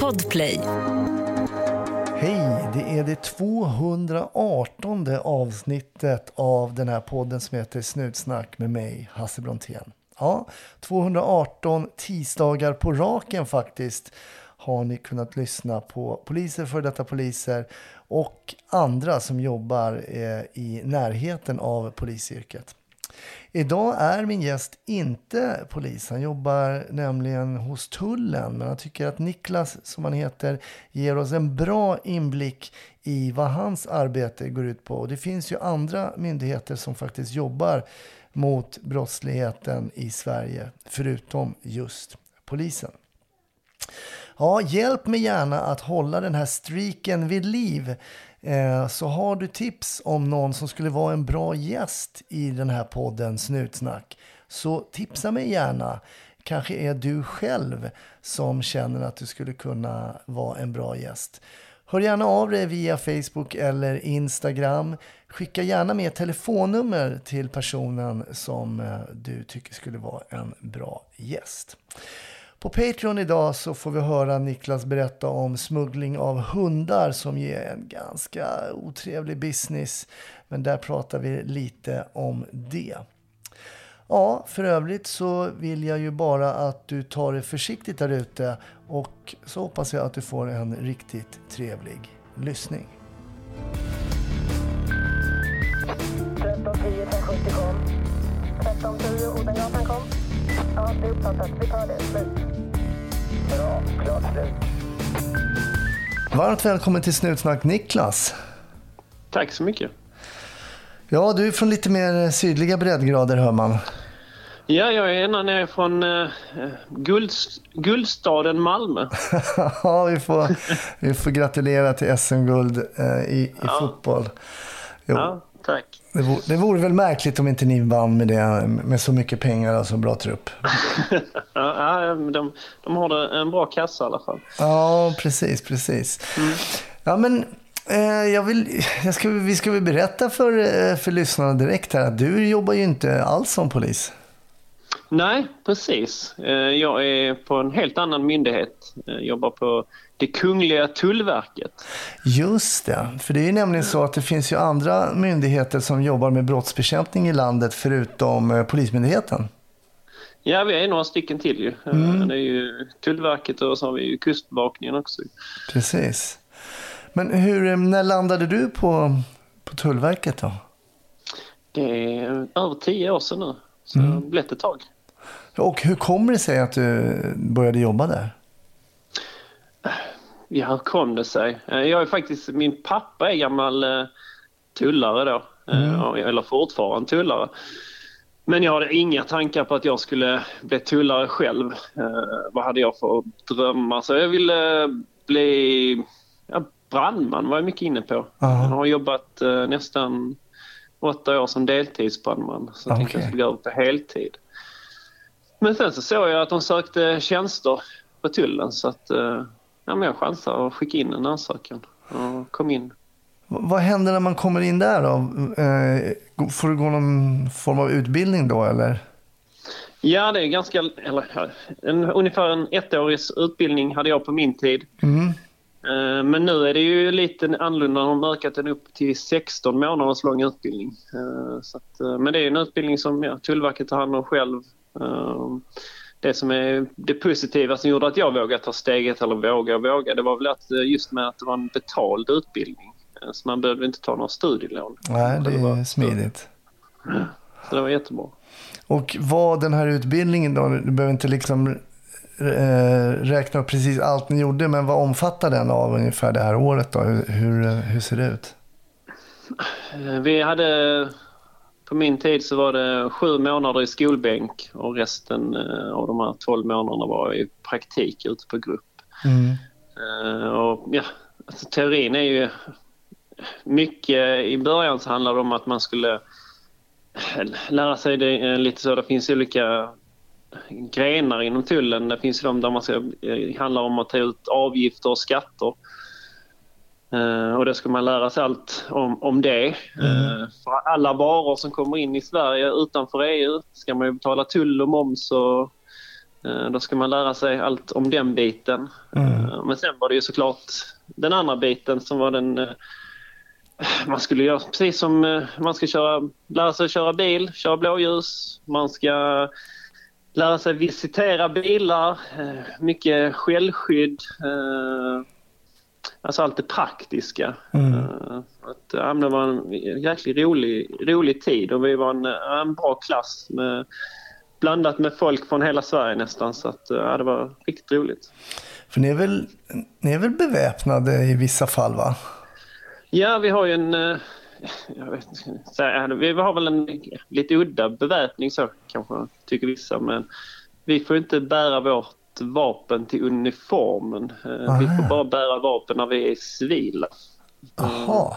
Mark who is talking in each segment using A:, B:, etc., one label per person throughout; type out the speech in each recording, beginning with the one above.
A: Podplay.
B: Hej, det är det 218 avsnittet av den här podden som heter Snutsnack med mig, Hasse Brontén. Ja, 218 tisdagar på raken faktiskt har ni kunnat lyssna på poliser, för detta poliser och andra som jobbar eh, i närheten av polisyrket. Idag är min gäst inte polis. Han jobbar nämligen hos tullen. Men jag tycker att Niklas, som han heter, ger oss en bra inblick i vad hans arbete går ut på. Och det finns ju andra myndigheter som faktiskt jobbar mot brottsligheten i Sverige, förutom just polisen. Ja, hjälp mig gärna att hålla den här streaken vid liv. Eh, så har du tips om någon som skulle vara en bra gäst i den här podden Snutsnack så tipsa mig gärna. Kanske är du själv som känner att du skulle kunna vara en bra gäst. Hör gärna av dig via Facebook eller Instagram. Skicka gärna med telefonnummer till personen som eh, du tycker skulle vara en bra gäst. På Patreon idag så får vi höra Niklas berätta om smuggling av hundar som ger en ganska otrevlig business. Men där pratar vi lite om det. Ja, för övrigt så vill jag ju bara att du tar det försiktigt där ute och så hoppas jag att du får en riktigt trevlig lyssning.
C: 1310 kom. 1310 Odengatan kom. Ja, det är uppfattat. Vi tar det. Slut. Bra. Klart slut.
B: Varmt välkommen till Snutsnack Niklas.
D: Tack så mycket.
B: Ja, du är från lite mer sydliga breddgrader hör man.
D: Ja, jag är ända nere från eh, guld, guldstaden Malmö.
B: ja, vi får, vi får gratulera till SM-guld eh, i, i
D: Ja.
B: fotboll. Jo,
D: Ja, tack.
B: det, vore, det vore väl märkligt om inte ni vann med det, med så mycket pengar och så bra trupp.
D: Ja, de, de har det en bra kassa i alla fall.
B: Ja, precis, precis. Ja, men eh, jag vill, jag ska, vi ska väl berätta för, eh, för lyssnarna direkt här att du jobbar ju inte alls som polis.
D: Nej, precis. Eh, Jag är på en helt annan myndighet. Jag jobbar på det Kungliga Tullverket.
B: Just det, för det är ju nämligen så att det finns ju andra myndigheter som jobbar med brottsbekämpning i landet förutom eh, Polismyndigheten.
D: Ja, vi är några stycken till ju. Eh, Det är ju Tullverket och så har vi ju Kustbevakningen också.
B: Precis. Men hur, eh, när landade du på, på Tullverket då?
D: Det är över tio år sedan nu. Så det har blivit ett tag.
B: Och hur kommer det sig att du började jobba där?
D: Ja, hur kom det sig? Eh, Jag är faktiskt, min pappa är gammal eh, tullare då. Eh, Eller fortfarande tullare. Men jag hade inga tankar på att jag skulle bli tullare själv. Vad hade jag för drömmar? Så jag ville bli ja, brandman var jag mycket inne på. Jag har jobbat nästan åtta år som deltidsbrandman. Så jag tänkte jag skulle gå över på heltid. Men sen så såg jag att de sökte tjänster på tullen så att eh, ja, men jag chansade och skickade in en ansökan och kom in.
B: Vad händer när man kommer in där då? Eh, Får du gå någon form av utbildning då eller?
D: Ja, det är ganska, eller en, ungefär en ettårig utbildning hade jag på min tid.
B: Mm.
D: Eh, Men nu är det ju lite annorlunda. De har ökat den upp till 16 månaders lång utbildning. Så att, men det är en utbildning som ja, Tullverket tar hand om själv. Eh, Det som är det positiva som gjorde att jag vågade ta steget, eller våga och våga, det var väl att eh, just med att det var en betald utbildning. Eh, Så man behövde inte ta några studielån.
B: Nej, det
D: var-
B: är smidigt.
D: Så det var jättebra.
B: Och vad den här utbildningen då, du behöver inte liksom eh, räkna upp precis allt ni gjorde, men vad omfattar den av ungefär det här året då? Hur, hur, hur ser det ut?
D: Vi hade, på min tid så var det sju månader i skolbänk och resten eh, av de här 12 månaderna var i praktik ute på grupp.
B: Mm.
D: Eh, Och ja, alltså, teorin är ju mycket, i början så handlade det om att man skulle lära sig det eh, lite så, det finns olika grenar inom tullen. Det finns de där man ska, eh, handlar om att ta ut avgifter och skatter. Eh, och då ska man lära sig allt om, om det. Eh, för alla varor som kommer in i Sverige utanför EU ska man ju betala tull och moms och Eh, Då ska man lära sig allt om den biten. Eh, Men sen var det ju såklart den andra biten som var den... Man skulle göra precis som man ska köra, lära sig köra bil, köra blåljus. Man ska lära sig visitera bilar, mycket självskydd. Eh, Alltså allt det praktiska. Eh, Att, ja, det var en jäkligt rolig, rolig tid och vi var en, en bra klass med, blandat med folk från hela Sverige nästan. Så att, ja, det var riktigt roligt.
B: För ni är, väl, ni är väl beväpnade i vissa fall va?
D: Ja, vi har ju en... eh, Jag vet inte, här, vi har väl en lite udda beväpning så kanske tycker vissa. Men vi får inte bära vårt vapen till uniformen. Eh, Vi
B: Aha.
D: får bara bära vapen när vi är civila.
B: Jaha.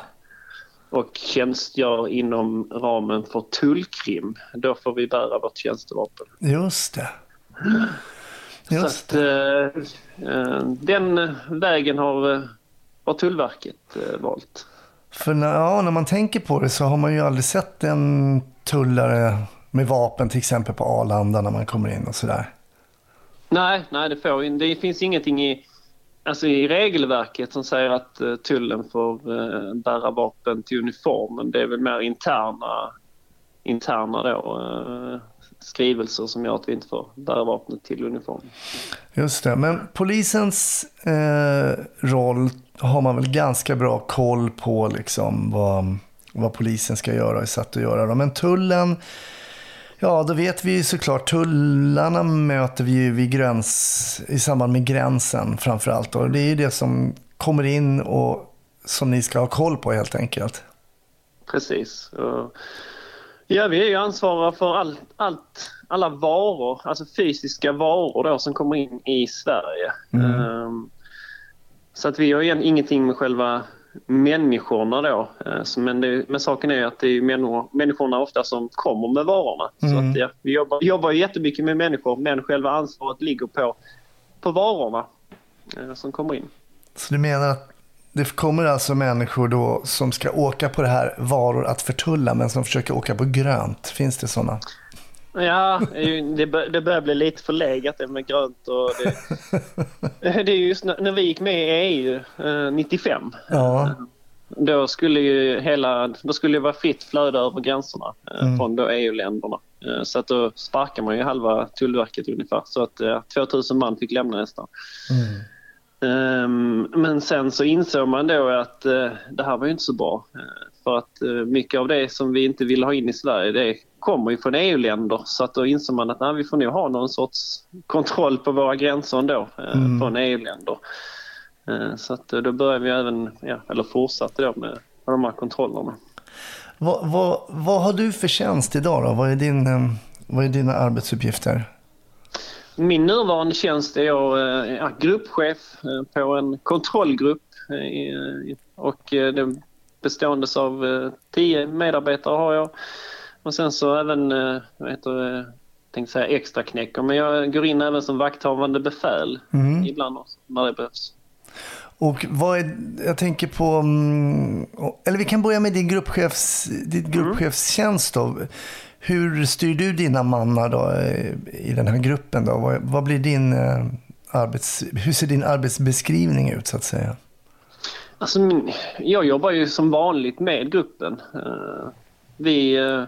D: och tjänstgör inom ramen för tullkrim. Då får vi bära vårt tjänstevapen.
B: Just det.
D: Så
B: Just
D: att, eh, eh, den vägen har, eh, har Tullverket eh, valt.
B: För när, ja, när man tänker på det så har man ju aldrig sett en tullare med vapen till exempel på Arlanda när man kommer in och sådär.
D: Nej, nej det, får, det finns ingenting i, alltså i regelverket som säger att eh, tullen får eh, bära vapen till uniformen. Det är väl mer interna, interna då, eh, skrivelser som gör att vi inte får bära vapnet till uniformen.
B: Just det, men polisens eh, roll har man väl ganska bra koll på liksom vad, vad polisen ska göra och är satt att göra. Då. Men tullen, ja då vet vi såklart, tullarna möter vi ju vid gräns, i samband med gränsen framförallt. Och det är ju det som kommer in och som ni ska ha koll på helt enkelt.
D: Precis. Ja, vi är ju ansvariga för allt, allt, alla varor, alltså fysiska varor då, som kommer in i Sverige. Ehm, så att vi har egentligen ingenting med själva människorna då. Eh, Men, det, men saken är att det är människor, människorna ofta som kommer med varorna. Så att, ja, vi jobbar, jobbar jättemycket med människor men själva ansvaret ligger på, på varorna eh, som kommer in.
B: Så du menar att det kommer alltså människor då som ska åka på det här varor att förtulla men som försöker åka på grönt? Finns det sådana?
D: Ja, det bör, det börjar bli lite förlegat det med grönt. Och det, det är just när, när vi gick med i EU eh, 95.
B: Ja.
D: Då skulle ju hela, då skulle det vara fritt flöde över gränserna eh, från då EU-länderna. Eh, så att då sparkar man ju halva Tullverket ungefär. Så att eh, 2000 man fick lämna nästan. Ehm, men sen så insåg man då att eh, det här var ju inte så bra. Eh, för att eh, mycket av det som vi inte vill ha in i Sverige det kommer ju från EU-länder. Så att då insåg man att nej, vi får nog ha någon sorts kontroll på våra gränser ändå eh, från EU-länder. Eh, så att eh, då började vi även, ja, eller fortsatte då med, de här kontrollerna.
B: Vad, vad, vad har du för tjänst idag då? Vad är, din, vad är dina arbetsuppgifter?
D: Min nuvarande tjänst är jag ja, gruppchef på en kontrollgrupp och det bestående av tio medarbetare har jag. Och sen så även, eh, vad heter det, tänkte säga extra knäcker, men jag går in även som vakthavande befäl ibland också, när det behövs.
B: Och vad är, jag tänker på, mm, eller vi kan börja med din gruppchefs, ditt gruppchefstjänst då. Hur styr du dina mannar då eh, i den här gruppen då? Vad, vad blir din eh, arbets, hur ser din arbetsbeskrivning ut så att säga?
D: Alltså, jag jobbar ju som vanligt med gruppen. Vi eh,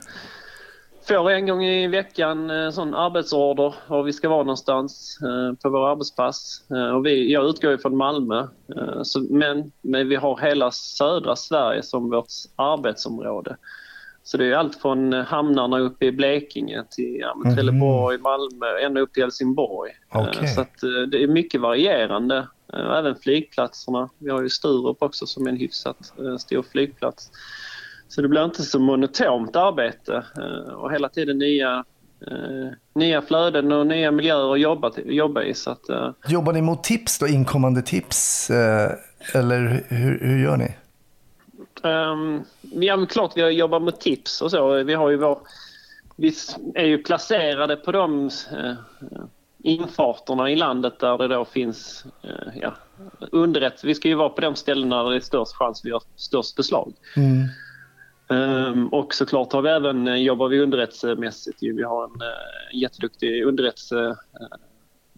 D: får en gång i veckan eh, sån arbetsorder var vi ska vara någonstans eh, på vår arbetspass. Och vi, jag utgår från Malmö, så, men, men vi har hela södra Sverige som vårt arbetsområde. Så det är allt från hamnarna uppe i Blekinge till ja, men Trelleborg, Malmö, ända upp till Helsingborg.
B: Okej.
D: Så det är mycket varierande. Även flygplatserna. Vi har ju Sturup också som är en hyfsat stor flygplats. Så det blir inte så monotont arbete eh, och hela tiden nya, eh, nya flöden och nya miljöer att jobba, jobba i. Så att, eh,
B: Jobbar ni mot tips då, inkommande tips? Eller hur, hur gör ni?
D: Um, ja, men klart vi jobbar med tips och så. Vi har ju vår... Vi är ju placerade på de infarterna i landet där det då finns eh, ja, underrätt. Vi ska ju vara på de ställena där det är störst chans vi har störst beslag. Ehm, och såklart har vi även, eh, jobbar vi underrättelsemässigt. Vi har en uh, jätteduktig underrättelse, eh,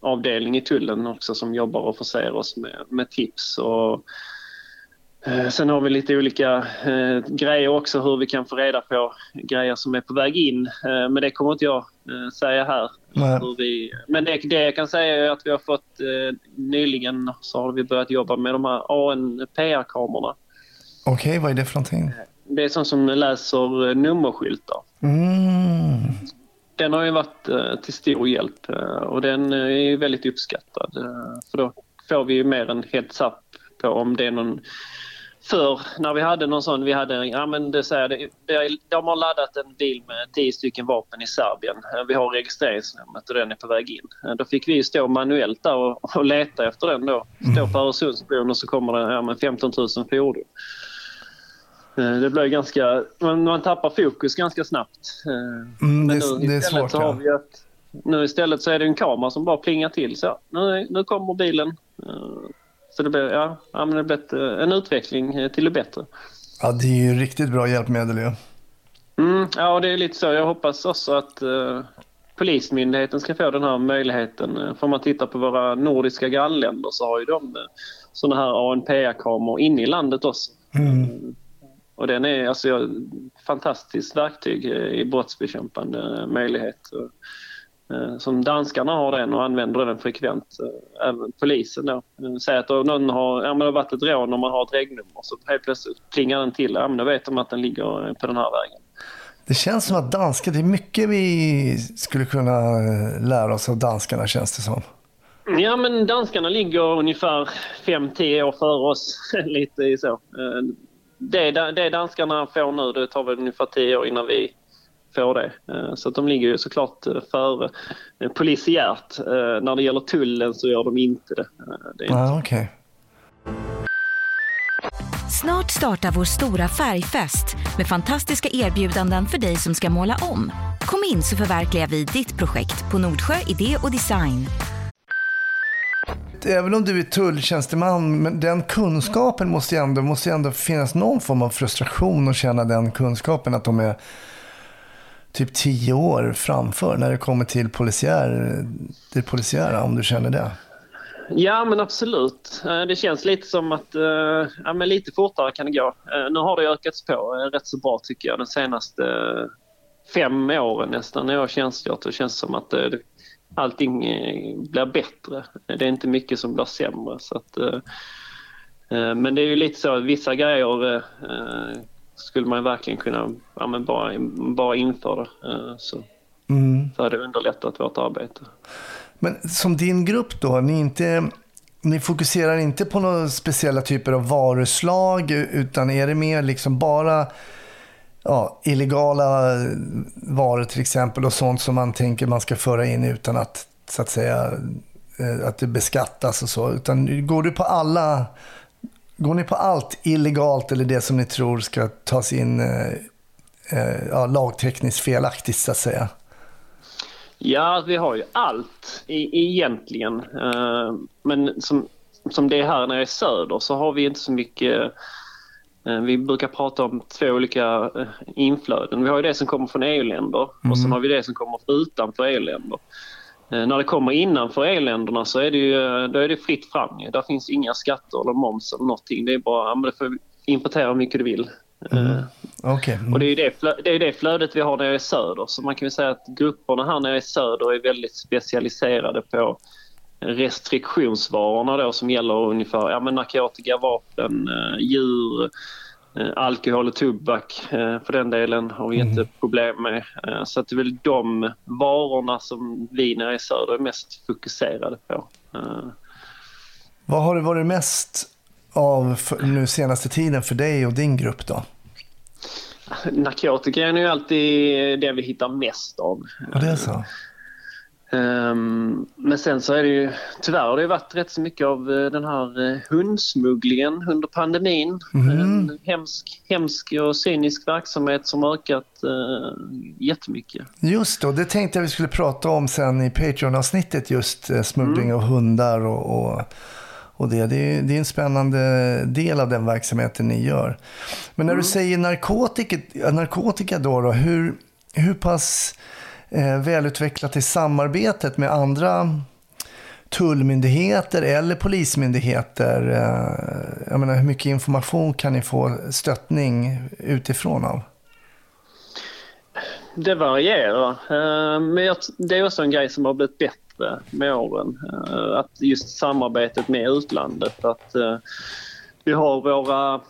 D: avdelning i tullen också som jobbar och förser oss med, med tips. Och, eh, sen har vi lite olika eh, grejer också hur vi kan få reda på grejer som är på väg in. Eh, men det kommer inte jag eh, säga här. Vi, men det, det jag kan säga är att vi har fått eh, nyligen så har vi börjat jobba med de här ANPR-kamerorna.
B: Okej, vad är det för någonting?
D: Det är sånt som läser eh, nummerskyltar.
B: Mm.
D: Den har ju varit eh, till stor hjälp eh, och den är väldigt uppskattad. För då får vi ju mer en heads up på om det är någon... För när vi hade någon sån, vi hade, ja men det säger det, de har laddat en bil med tio stycken vapen i Serbien. Vi har registreringsnumret och den är på väg in. Då fick vi stå manuellt där och, och leta efter den då. Stå på Öresundsbron och så kommer det ja, men 15 000 fordon. Eh, Det blir ganska, man, man tappar fokus ganska snabbt. Eh,
B: Mm, det,
D: men
B: är-
D: nu
B: det är
D: istället
B: svårt.
D: så har
B: Ja.
D: vi att, nu istället så är det en kamera som bara plingar till. Så, nu, nu kommer bilen. Eh, Så det blir, ja, ja, men det blir en utveckling till det bättre.
B: ja, det är ju riktigt bra hjälpmedel ju.
D: Mm, ja, det är lite så. Jag hoppas också att eh, Polismyndigheten ska få den här möjligheten. Om man tittar på våra nordiska grannländer så har ju de eh, såna här ANPR-kameror inne i landet också.
B: Mm.
D: Och den är alltså ja, fantastiskt verktyg eh, i brottsbekämpande eh, möjlighet. Eh, Som danskarna har den och använder den frekvent. Även polisen då. Säg att någon har, ja, men det har varit ett rån och man har ett regnummer så helt plötsligt plingar den till. Ja, men då vet de att den ligger på den här vägen.
B: Det känns som att danska, det är mycket vi skulle kunna lära oss av danskarna känns det som.
D: Ja, men danskarna ligger ungefär 5-10 år före oss. Lite så. Det, det danskarna får nu, det tar väl ungefär 10 år innan vi får det. Eh, Så att de ligger ju såklart eh, före eh, polisiärt. När det gäller tullen så gör de inte det. Det inte
B: Ja, okej.
A: Snart startar vår stora färgfest med fantastiska erbjudanden för dig som ska måla om. Kom in så förverkligar vi ditt projekt på Nordsjö Idé och Design.
B: Även om du är tulltjänsteman, men den kunskapen måste ju ändå, måste ju ändå finnas någon form av frustration att känna den kunskapen att de är typ tio år framför när det kommer till polisiär, det polisiära, om du känner det.
D: Ja, men absolut. Eh, det känns lite som att eh, ja, men lite fortare kan det gå. Eh, nu har det ökats på rätt så bra tycker jag de senaste fem åren nästan när jag har tjänstgjort. Det känns som att det- allting eh, blir bättre. Det är inte mycket som blir sämre. Så att, eh, eh, men det är ju lite så att vissa grejer skulle man verkligen kunna ja, men bara, bara införa. Så,
B: Mm.
D: så hade det underlättat vårt arbete.
B: Men som din grupp då, ni, inte, ni fokuserar inte på några speciella typer av varuslag utan är det mer liksom bara ja, illegala varor till exempel och sånt som man tänker man ska föra in utan att så att säga eh, att det beskattas och så. Utan går du på alla Går ni på allt illegalt eller det som ni tror ska tas in eh, eh, ja, lagtekniskt felaktigt så att säga?
D: Ja, alltså, vi har ju allt i, egentligen. Eh, men som, som det är här nere i söder så har vi inte så mycket eh, vi brukar prata om två olika eh, inflöden. Vi har ju det som kommer från EU-länder och sen har vi det som kommer utanför EU-länder. Eh, när det kommer innanför EU-länderna så är det ju då är det fritt fram. Där finns inga skatter eller moms eller någonting. Det är bara, men får importera hur mycket du vill. Eh,
B: Okej. mm.
D: och det är det, det, är det flödet vi har nere i söder. Så man kan ju säga att grupperna här nere i söder är väldigt specialiserade på restriktionsvarorna då som gäller ungefär ja, men narkotika, vapen, eh, djur, eh, alkohol och tobak eh, för den delen har vi inte problem med. Så att det är väl de varorna som vi nere i söder är mest fokuserade på.
B: Vad har det varit mest av nu senaste tiden för dig och din grupp då?
D: narkotika är ju alltid det vi hittar mest av.
B: Och det är så?
D: Ehm, men sen så är det ju tyvärr har det varit rätt så mycket av eh, den här eh, hundsmugglingen under pandemin. En hemsk, hemsk och cynisk verksamhet som har ökat uh, jättemycket.
B: Just då, det tänkte jag vi skulle prata om sen i Patreon-avsnittet, just smuggling av hundar och, och, och det. Det är, det är en spännande del av den verksamheten ni gör. Men när du säger narkotika, narkotika då, då hur, hur pass Eh, välutvecklat i samarbetet med andra tullmyndigheter eller polismyndigheter? Eh, jag menar, hur mycket information kan ni få stöttning utifrån av?
D: Det varierar. Eh, men det är också en grej som har blivit bättre med åren. Eh, att just samarbetet med utlandet. Att vi har våra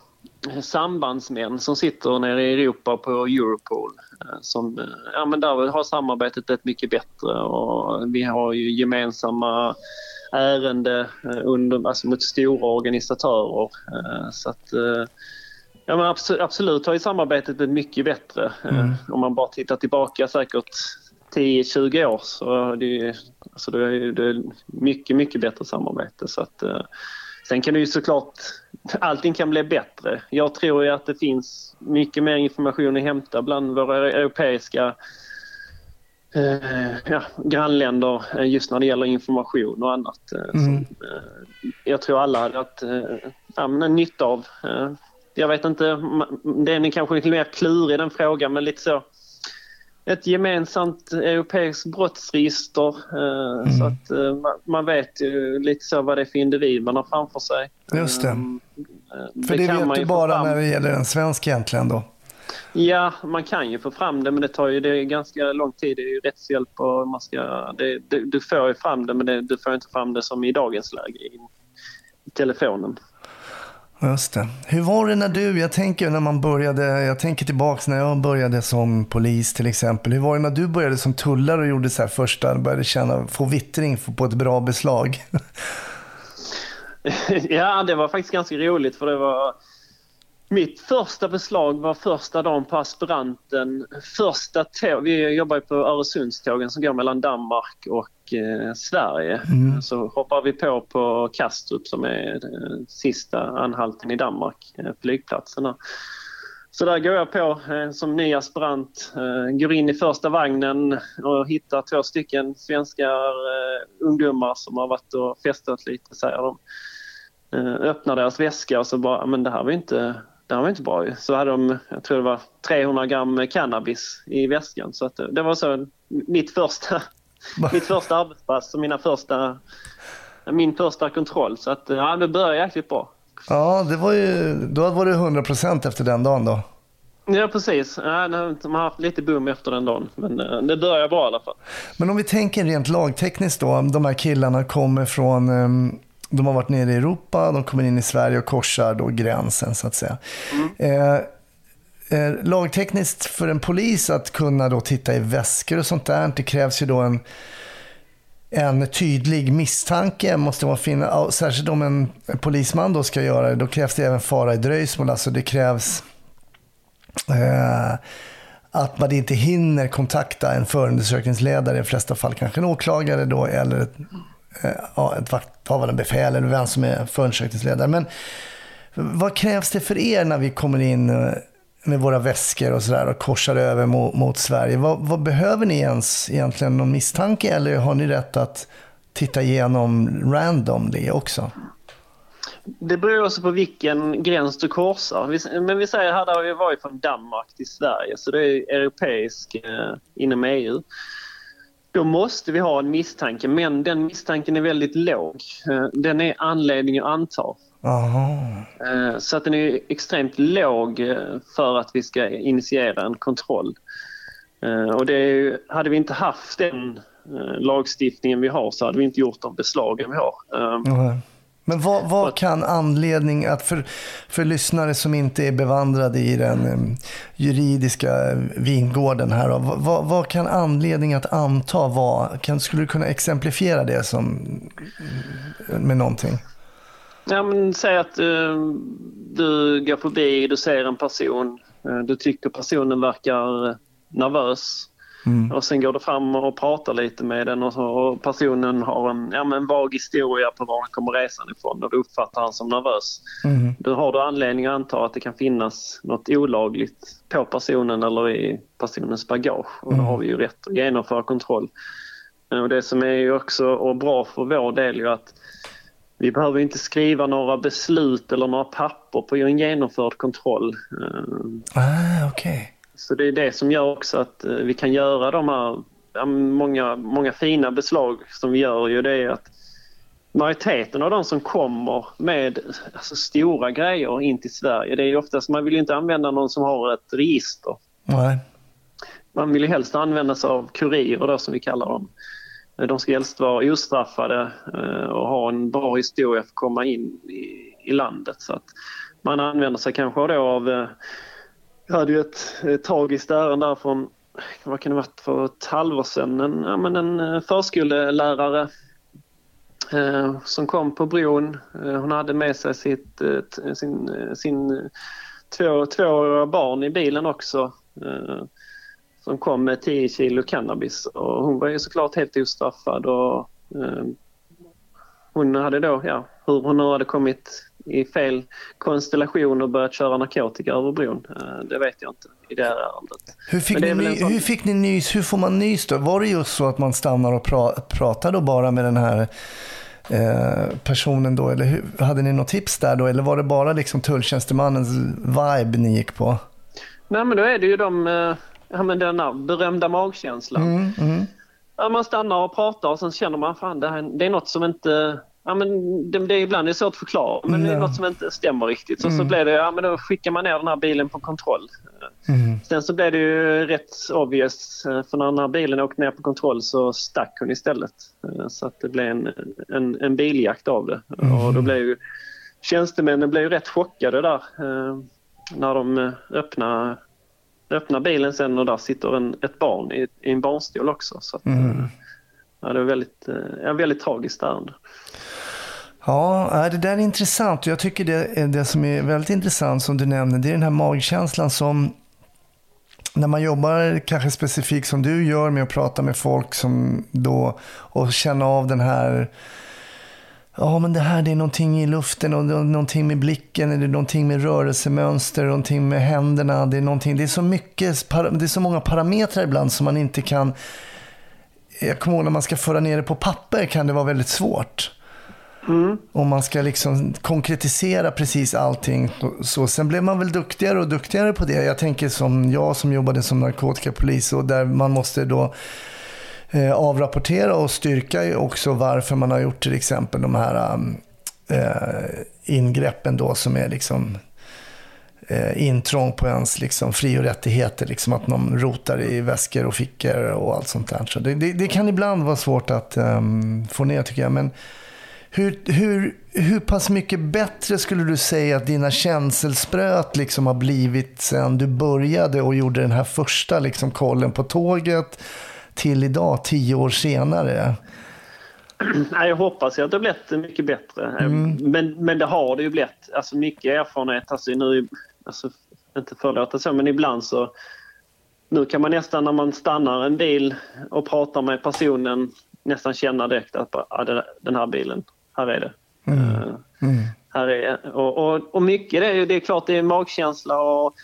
D: sambandsmän som sitter nere i Europa på Europol. eh, Som, eh, ja, men där har samarbetet blivit mycket bättre och vi har ju gemensamma ärenden eh, under, alltså mot stora organisatörer. Så att, Ja, men absolut, absolut har ju samarbetet blivit mycket bättre. Eh, Om man bara tittar tillbaka säkert 10-20 år så är det, alltså det, är, det mycket, mycket bättre samarbete. Så att, sen kan det ju såklart, allting kan bli bättre. Jag tror ju att det finns mycket mer information att hämta bland våra europeiska eh, ja, grannländer eh, just när det gäller information och annat. eh, Som, eh, jag tror alla hade haft eh, nytta av. Eh, jag vet inte, det är kanske lite mer klurig den frågan men lite så ett gemensamt europeiskt brottsregister eh, så att eh, man, man vet ju lite så vad det är för individ man har framför sig.
B: Just det.
D: Mm, eh,
B: För det, vet
D: man
B: du bara när det gäller en svensk egentligen då.
D: Ja, man kan ju få fram det men det tar ju det ganska lång tid. Det är ju rättshjälp och man ska... Det, det, du får ju fram det men det, du får inte fram det som i dagens läge i telefonen.
B: Just det. Hur var det när du, jag tänker när man började, jag tänker tillbaks när jag började som polis till exempel. Hur var det när du började som tullare och gjorde så här första, började känna, få vittring på ett bra beslag?
D: ja, det var faktiskt ganska roligt för det var... Mitt första beslag var första dagen på aspiranten. Första tåg, vi jobbar ju på Öresundstågen som går mellan Danmark och eh, Sverige. Så hoppar vi på på Kastrup som är eh, sista anhalten i Danmark, eh, flygplatsen. där. Så där går jag på eh, som ny aspirant, eh, går in i första vagnen och hittar två stycken svenska eh, ungdomar som har varit och festat lite, säger de. Öppnar deras väska och så bara, men det här var inte, det här var inte bra ju. Så hade de, jag tror det var 300 gram cannabis i väskan. Så det, var så mitt första, mitt första arbetspass och mina första, min första kontroll. Så att ja, det började jäkligt bra.
B: Ja, det var ju, då var det 100% efter den dagen då.
D: Ja, precis. Ja, de har haft lite boom efter den dagen, men eh, det börjar bra i alla fall.
B: Men om vi tänker rent lagtekniskt då, de här killarna kommer från, ehm, de har varit nere i Europa, de kommer in i Sverige och korsar då gränsen så att säga. Eh, eh, lagtekniskt för en polis att kunna då titta i väskor och sånt där, det krävs ju då en, en tydlig misstanke. Måste man finna, särskilt om en, en polisman då ska göra det, då krävs det även fara i dröjsmål. Alltså det krävs eh, att man inte hinner kontakta en förundersökningsledare, i de flesta fall kanske en åklagare då, eller ett, Eh, ja, ett vakthavande befäl eller vem som är förundersökningsledare. Men vad krävs det för er när vi kommer in eh, med våra väskor och sådär och korsar över mot, mot Sverige? Vad, vad behöver ni ens egentligen någon misstanke eller har ni rätt att titta igenom randomly också?
D: Det beror också på vilken gräns du korsar. Men vi säger här där vi varit från Danmark till Sverige, så det är europeisk eh, inom EU. Då måste vi ha en misstanke, men den misstanken är väldigt låg. Eh, den är anledning att anta.
B: Jaha.
D: Eh, Så att den är extremt låg eh, för att vi ska initiera en kontroll. Och ju- hade vi inte haft den lagstiftningen vi har så hade vi inte gjort de beslagen vi har.
B: Nej. Men vad, vad kan anledning att för, för lyssnare som inte är bevandrade i den juridiska vingården här, då, vad, vad, kan anledning att anta vara? Kan, skulle du kunna exemplifiera det som, med någonting?
D: Ja, men säg att eh, du går förbi, du ser en person, eh, du tycker personen verkar eh, nervös. Och sen går du fram och pratar lite med den och, så, och personen har en, ja, men en vag historia på var han kommer resan ifrån och du uppfattar han som nervös. Då har du anledning att anta att det kan finnas något olagligt på personen eller i personens bagage. Och då har vi ju rätt att genomföra kontroll. Och det som är ju också och bra för vår del är att vi behöver inte skriva några beslut eller några papper på en genomförd kontroll. Eh,
B: Ah, Okej.
D: Så det är det som gör också att eh, vi kan göra de här många, många fina beslag som vi gör. Ju det är att majoriteten av de som kommer med alltså, stora grejer in till Sverige, det är ju oftast, man vill ju inte använda någon som har ett register.
B: Nej.
D: Man vill ju helst använda sig av kurirer då, som vi kallar dem. De ska helst vara ostraffade eh, och ha en bra historia för att komma in i, i landet. Så att man använder sig kanske då av... Jag hade ju ett, ett tragiskt ärende där från, vad kan det ha varit, för ett halvår sedan. En, ja, men en eh, förskolelärare eh, som kom på bron. Eh, hon hade med sig sitt, eh, t- sin, sin två, tvååriga barn i bilen också. Eh, som kom med 10 kilo cannabis och hon var ju såklart helt ostraffad och eh, hon hade då, ja, hur hon nu hade kommit i fel konstellation och börjat köra narkotika över bron, eh, det vet jag inte i det här ärendet.
B: Hur fick, ni, ny,
D: sån-
B: hur fick ni nys? Hur får man nys då? Var det just så att man stannar och pra, pratar då bara med den här eh, personen då? Eller hur, hade ni något tips där då? Eller var det bara liksom tulltjänstemannens vibe ni gick på?
D: Nej men då är det ju de, eh, ja men den här berömda magkänslan.
B: Mm, mm.
D: Man stannar och pratar och sen känner man fan det, här, det är något som inte Ja, men det, det är ibland är det svårt att förklara men det är något som inte stämmer riktigt. Så, så blev det, ja men då skickar man ner den här bilen på kontroll.
B: Mm.
D: Sen så blev det ju rätt obvious eh, för när den här bilen åkte ner på kontroll så stack hon istället. Eh, Så att det blev en, en, en biljakt av det. Och då blev ju tjänstemännen blev ju rätt chockade där eh, när de öppnade, öppnade bilen sen och där sitter en, ett barn i, i en barnstol också. Så att,
B: Mm
D: ja, det var väldigt, eh, en väldigt tragiskt ärende.
B: Ja, äh, det där är intressant. Jag tycker det, är det som är väldigt intressant som du nämner, det är den här magkänslan som när man jobbar kanske specifikt som du gör med att prata med folk som då och känna av den här Ja, men det här det är någonting i luften och någonting med blicken, Eller någonting med rörelsemönster, någonting med händerna. Det är, någonting, det är så mycket, det är så många parametrar ibland som man inte kan... Jag kommer ihåg när man ska föra ner det på papper kan det vara väldigt svårt. Om man ska liksom konkretisera precis allting. Så, sen blev man väl duktigare och duktigare på det. Jag tänker som jag som jobbade som narkotikapolis och där man måste då eh, avrapportera och styrka också varför man har gjort till exempel de här eh, ingreppen då som är liksom eh, intrång på ens liksom, fri och rättigheter. Liksom att någon rotar i väskor och fickor och allt sånt där. Så det, det, det kan ibland vara svårt att ehm, få ner tycker jag. Men hur, hur, hur pass mycket bättre skulle du säga att dina känselspröt liksom har blivit sen du började och gjorde den här första liksom kollen på tåget till idag, tio år senare?
D: Nej, jag hoppas att det har blivit mycket bättre. Men, men det har det ju blivit. Alltså mycket erfarenhet. Alltså nu, alltså, inte förlåta så, men ibland så... Nu kan man nästan när man stannar en bil och pratar med personen nästan känna direkt att ah, den här bilen, här är det. Eh, Här är, och, och, och mycket det är det är klart det är magkänsla och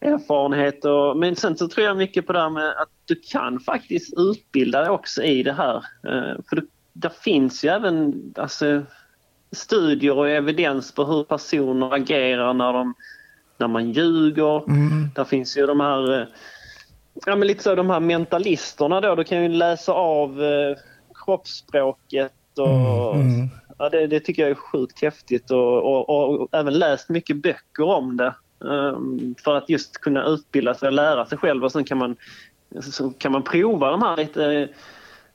D: erfarenhet. Och, men sen så tror jag mycket på det här med att du kan faktiskt utbilda dig också i det här. Eh, För det, det finns ju även alltså, studier och evidens på hur personer agerar när, de, när man ljuger. Där finns ju de här, eh, ja, men lite så de här mentalisterna då. Du kan ju läsa av eh, kroppsspråket och Ja, det, det tycker jag är sjukt häftigt och, och, och även läst mycket böcker om det. ehm, för att just kunna utbilda sig och lära sig själv och sen kan man, så kan man prova de här lite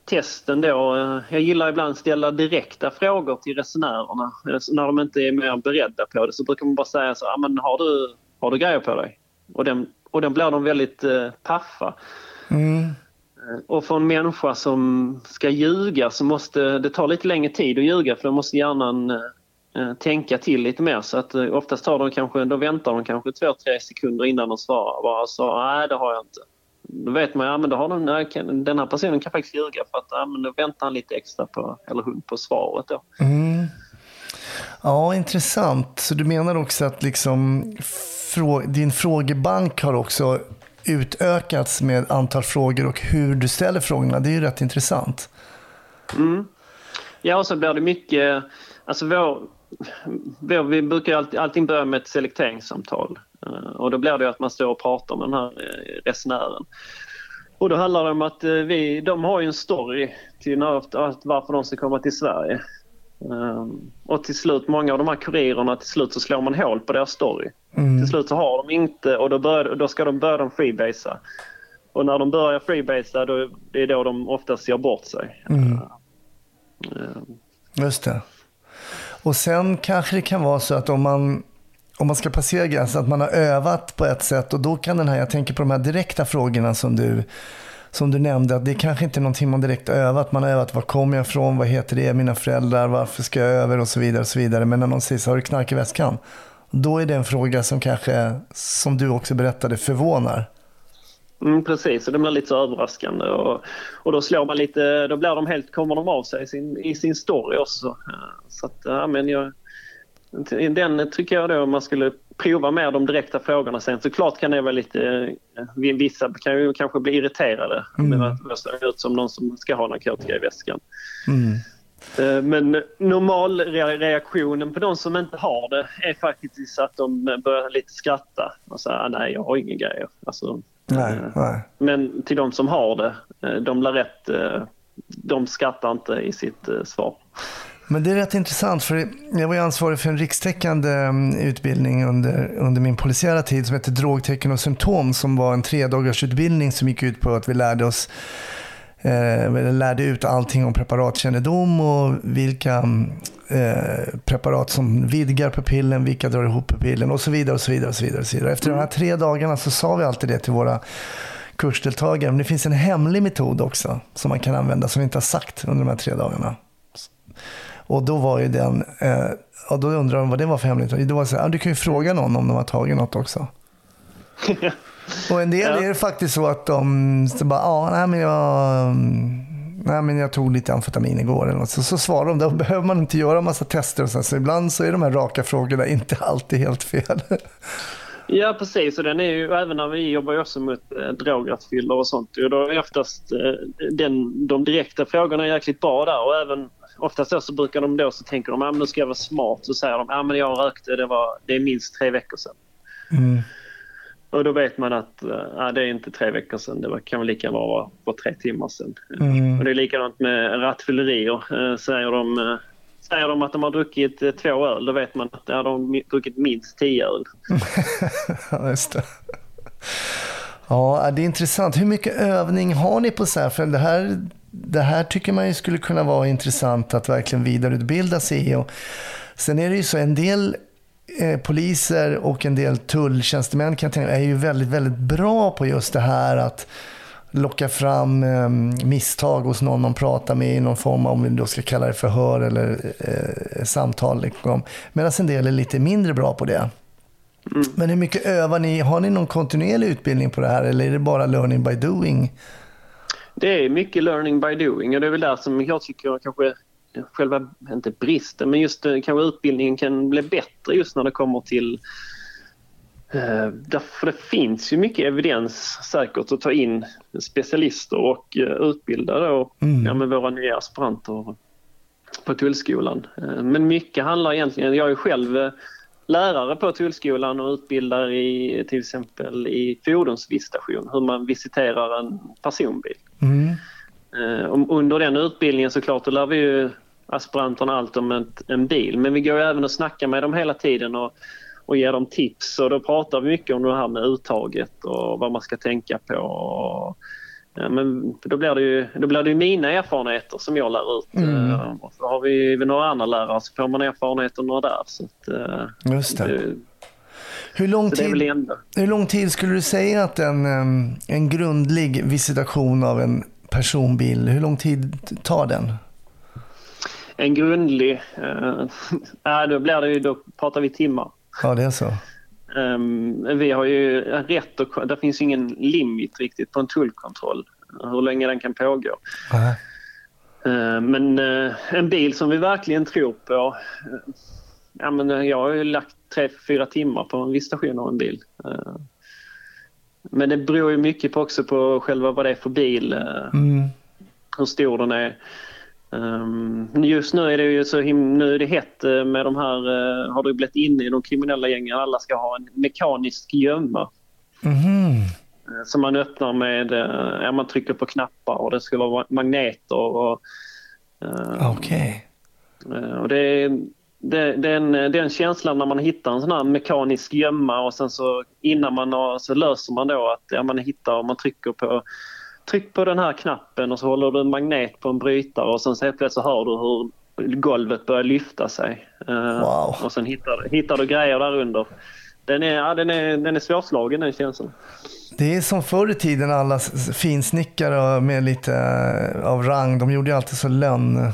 D: testen då. Eh, Jag gillar ibland att ställa direkta frågor till resenärerna. Eh, När de inte är mer beredda på det så brukar man bara säga så ah, men har du, har du grejer på dig? Och den, och den blir de väldigt eh, paffa. Och för en människa som ska ljuga så måste det ta lite längre tid att ljuga för då måste hjärnan eh, tänka till lite mer. Så att eh, oftast tar de kanske, då väntar de kanske två, tre sekunder innan de svarar. Bara så, nej det har jag inte. Då vet man, ja men då har de, nej, kan- den här personen kan faktiskt ljuga för att ja, men då väntar han lite extra på, eller hon på svaret då.
B: Ja, intressant. Så du menar också att liksom frå- din frågebank har också utökats med antal frågor och hur du ställer frågorna. Det är ju rätt intressant.
D: Ja, och så blir det mycket... Alltså vår, vår, vi brukar ju alltid, alltid börja med ett selekteringssamtal. Eh, Och då blir det att man står och pratar med den här eh, resenären. Och då handlar det om att eh, vi, de har ju en story till varför de ska komma till Sverige. Ehm, och till slut, många av de här kurirerna, till slut så slår man hål på deras story.
B: Mm.
D: Till slut så har de inte, och då, bör, då ska de börja de freebasea. Och när de börjar freebasea, då, det är då de oftast gör bort sig.
B: Mm.
D: Ehm,
B: Just det. Och sen kanske det kan vara så att om man, om man ska passera gränsen, att man har övat på ett sätt och då kan den här, jag tänker på de här direkta frågorna som du, som du nämnde, att det kanske inte är någonting man direkt har övat. Man har övat, var kommer jag ifrån, vad heter det, mina föräldrar, varför ska jag över och så vidare. och så vidare. Men när någon säger, så, har du knark i väskan? Då är det en fråga som kanske, som du också berättade, förvånar.
D: Mm, precis, och det blir lite så överraskande. Och, och då slår man lite, då blir de helt, kommer de av sig i sin, i sin story också. Eh, så att, ja, men jag, den tycker jag då man skulle prova mer de direkta frågorna sen. Såklart kan det vara lite, eh, vissa kan ju kanske bli irriterade
B: Mm.
D: med att jag ut som någon som ska ha narkotika i väskan.
B: Mm.
D: Eh, Men normalreaktionen på de som inte har det är faktiskt att de börjar lite skratta och säga "Ah, nej jag har inga grejer. Alltså,
B: Nej,
D: eh,
B: nej.
D: men till de som har det, de lär rätt, de skrattar inte i sitt svar.
B: Men det är rätt intressant för jag var ju ansvarig för en rikstäckande mm, utbildning under, under min polisiära tid som hette Drogtecken och symptom som var en tredagarsutbildning som gick ut på att vi lärde oss eh, lärde ut allting om preparatkännedom och vilka mm, eh, preparat som vidgar pupillen, vilka drar ihop pupillen och så vidare. och så vidare, och så vidare, och så vidare. Efter de här tre dagarna så sa vi alltid det till våra kursdeltagare. Men det finns en hemlig metod också som man kan använda som vi inte har sagt under de här tre dagarna. Och då var ju den, eh, och då undrar de vad det var för hemligt. Då var det så här, "Ja, du kan ju fråga någon om de har tagit något också. Och en del
D: Ja.
B: är det faktiskt så att de så bara, ja, nej men jag, mm, nej men jag tog lite amfetamin igår eller något. Så, så svarar de, då behöver man inte göra massa tester och så. Så ibland så är de här raka frågorna inte alltid helt fel.
D: Ja precis och den är ju även när vi jobbar också mot eh, drograttfyllor och sånt. Och då är oftast eh, den, de direkta frågorna jäkligt bra där och även oftast då så brukar de då så tänker de att nu ska jag vara smart så säger de att men jag rökte det, var, det är minst tre veckor sedan.
B: Mm.
D: Och då vet man att ja, det är inte tre veckor sedan, det kan väl lika vara vara för tre timmar sedan.
B: Mm.
D: Och det är likadant med rattfyllerier. Eh, säger, de, eh, säger de att de har druckit två öl, då vet man att ja, de har druckit minst tio öl.
B: Ja, just det. Ja, det är intressant. Hur mycket övning har ni på så här? För det här, det här tycker man ju skulle kunna vara intressant att verkligen vidareutbilda sig i. Och sen är det ju så, en del eh, poliser och en del tulltjänstemän kan jag tänka, är ju väldigt, väldigt bra på just det här att locka fram eh, misstag hos någon de pratar med i någon form av, om vi då ska kalla det förhör eller eh, samtal. Liksom. Medan en del är lite mindre bra på det. Men hur mycket övar ni? Har ni någon kontinuerlig utbildning på det här eller är det bara learning by doing?
D: Det är mycket learning by doing och det är väl där som jag tycker kanske själva, inte bristen, men just eh, kanske utbildningen kan bli bättre just när det kommer till eh, Därför det finns ju mycket evidens säkert att ta in specialister och eh, utbilda då,
B: Mm.
D: ja, med våra nya aspiranter på Tullskolan. Eh, Men mycket handlar egentligen, jag är själv lärare på Tullskolan och utbildar i till exempel i fordonsvisitation, hur man visiterar en personbil.
B: Mm.
D: Eh, Under den utbildningen såklart, då lär vi ju aspiranterna allt om ett, en bil. Men vi går även och snackar med dem hela tiden och, och ger dem tips. Och då pratar vi mycket om det här med uttaget och vad man ska tänka på. Och, ja, men då blir, det ju, då blir det mina erfarenheter som jag lär ut.
B: Mm.
D: Eh, Och så har vi några andra lärare så får man erfarenheterna där. Så, att, eh,
B: Just det.
D: det,
B: Hur lång, tid, hur lång tid skulle du säga att en, en grundlig visitation av en personbil, hur lång tid tar den?
D: En grundlig, eh, ja, då, blir det ju, då pratar vi timmar.
B: Ja, det är så.
D: Ehm, vi har ju rätt och det finns ingen limit riktigt på en tullkontroll hur länge den kan pågå. Ehm, men eh, en bil som vi verkligen tror på. eh, ja, men jag har ju lagt tre, fyra timmar på en visitation av en bil. Ehm, men det beror ju mycket på också på själva vad det är för bil, eh,
B: Mm.
D: hur stor den är. Ehm, just nu är det ju så him- nu är det hett eh, med de här, eh, har det blivit inne i de kriminella gängen, alla ska ha en mekanisk gömma. Eh, Som man öppnar med, eh, ja, man trycker på knappar och det ska vara magneter och, eh,
B: Okej.
D: Eh, och det är, det, den, den känslan när man hittar en sån här mekanisk gömma och sen så innan man har, så löser man då att ja, man hittar och man trycker på tryck på den här knappen och så håller du en magnet på en brytare och sen så helt plötsligt så hör du hur golvet börjar lyfta sig. Eh,
B: Wow.
D: Och sen hittar, hittar du grejer där under. Den är, ja, den är, den är svårslagen den känslan.
B: Det är som förr i tiden alla finsnickare med lite eh, av rang. De gjorde ju alltid så lönn,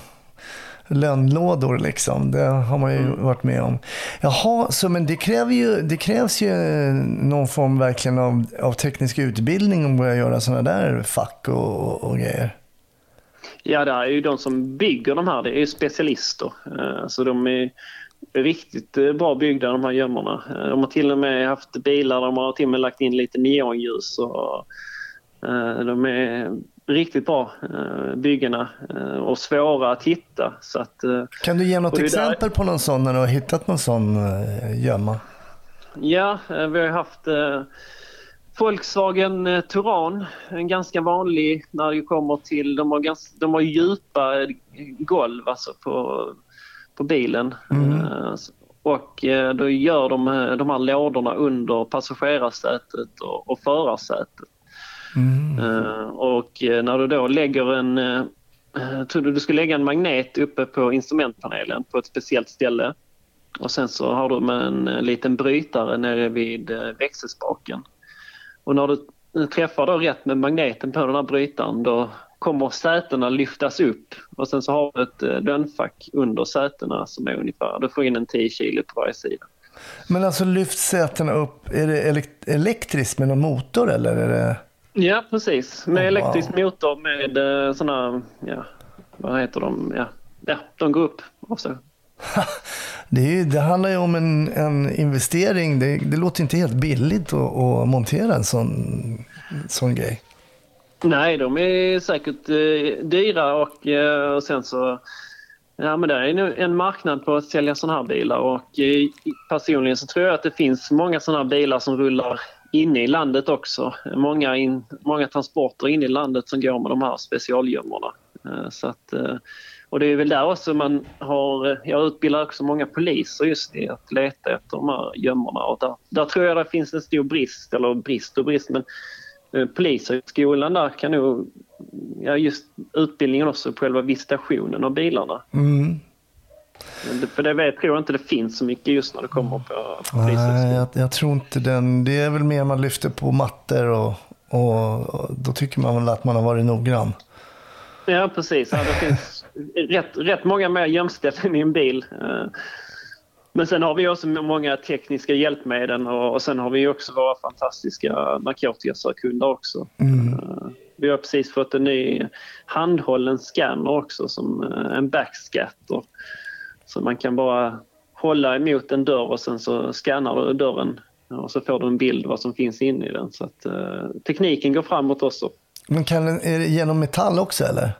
B: lönnlådor liksom. Det har man ju varit med om. Jaha, så men det, kräver ju, det krävs ju någon form verkligen av, av teknisk utbildning om att börja göra sådana där fack och, och, och grejer.
D: Ja, det är ju de som bygger de här, det är ju specialister. Eh, Så de är riktigt eh, bra byggda de här gömmorna. Eh, De har till och med haft bilar, de har till och med lagt in lite neonljus och de är riktigt bra eh, byggena eh, och svåra att hitta. Så att, eh,
B: Kan du ge något
D: det där-
B: exempel på någon sån när du har hittat någon sån gömma?
D: Ja, vi har haft Volkswagen Touran, en ganska vanlig när det kommer till, de har, ganska, de har djupa golv alltså på, på bilen. Eh, och då gör de de här lådorna under passagerarsätet och, och förarsätet. Eh, och eh, när du då lägger en eh, tror du du ska lägga en magnet uppe på instrumentpanelen på ett speciellt ställe. Och sen så har du med en liten brytare nere vid växelspaken. Och när du träffar då rätt med magneten på den här brytaren då kommer sätena lyftas upp och sen så har du ett lönnfack under sätena som är ungefär, du får in en 10 kilo på varje sida.
B: Men alltså lyft sätena upp, är det elek- elektriskt med någon motor eller? Är det...
D: Ja, precis. Med
B: Oh, wow.
D: elektrisk motor med eh, såna, ja, vad heter de? Ja, ja de går upp. Och så.
B: Det, ju, det handlar ju om en, en investering. Det, det låter inte helt billigt att, att montera en sån, sån grej.
D: Nej, de är säkert eh, dyra och eh, sen så Ja, men det är en marknad på att sälja sådana här bilar och eh, personligen så tror jag att det finns många sådana här bilar som rullar inne i landet också. Många, in, många transporter inne i landet som går med de här specialgömmorna. Eh, så att, eh, och det är väl där också man har, eh, jag utbildar också många poliser just i att leta efter de här gömmorna och där, där tror jag det finns en stor brist, eller brist och brist men eh, Polishögskolan där kan nog, ja just utbildningen också själva visitationen av bilarna.
B: Mm.
D: Men det- För det vet, tror jag inte det finns så mycket just när det kommer på
B: Nej,
D: Polishögskolan.
B: jag, jag tror inte den. Det är väl mer man lyfter på mattor och, och, och då tycker man väl att man har varit noggrann.
D: Ja precis, ja, det finns rätt, rätt många mer gömställen i en bil. Eh, Men sen har vi också många tekniska hjälpmedel och, och sen har vi också våra fantastiska narkotikasökkunder också. Eh, Vi har precis fått en ny handhållen scanner också som eh, en backscatter. Så man kan bara hålla emot en dörr och sen så scannar du dörren och så får du en bild vad som finns inne i den. Så att, eh, tekniken går framåt också.
B: Men kan den, är det genom metall också eller?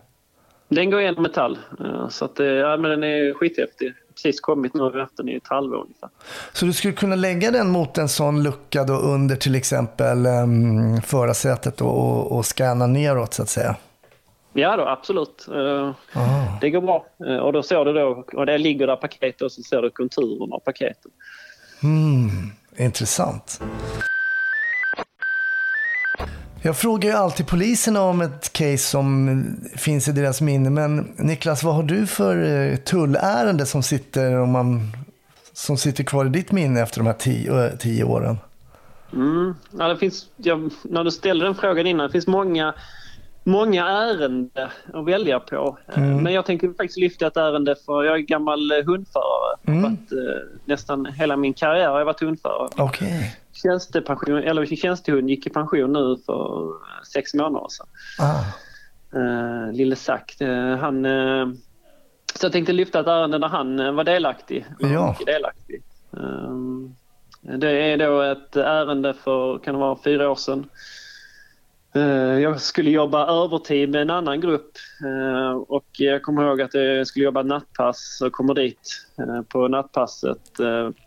D: Den går igenom metall. eh, Så att, eh, ja, men den är skithäftig. Precis kommit nu, har vi haft den i ett halvår ungefär.
B: Så du skulle kunna lägga den mot en sån lucka då under till exempel um, förarsätet och, och, och scanna neråt så att säga?
D: Ja då, absolut. Eh,
B: Ah.
D: Det går bra. Eh, Och då ser du då, och det ligger där paket och så ser du konturen av paketet.
B: Mm, intressant. Jag frågar ju alltid poliserna om ett case som finns i deras minne. Men Niklas, vad har du för eh, tullärende som sitter, om man, som sitter kvar i ditt minne efter de här tio, tio åren?
D: Mm. Ja, det finns, ja, när du ställde den frågan innan, det finns många, många ärenden att välja på. Eh, Men jag tänker faktiskt lyfta ett ärende för jag är gammal eh, hundförare.
B: Mm.
D: Att, eh, nästan hela min karriär har jag varit hundförare.
B: Okej.
D: Tjänstepension, eller tjänstehund gick i pension nu för eh, sex månader sedan.
B: Ah.
D: Uh, Lille Zack, eh, han... eh, så jag tänkte lyfta ett ärende där han eh, var delaktig.
B: Ja.
D: delaktig. Det är då ett ärende för, kan det vara, fyra år sedan. Eh, jag skulle jobba övertid med en annan grupp eh, och jag kommer ihåg att jag skulle jobba nattpass och kommer dit eh, på nattpasset.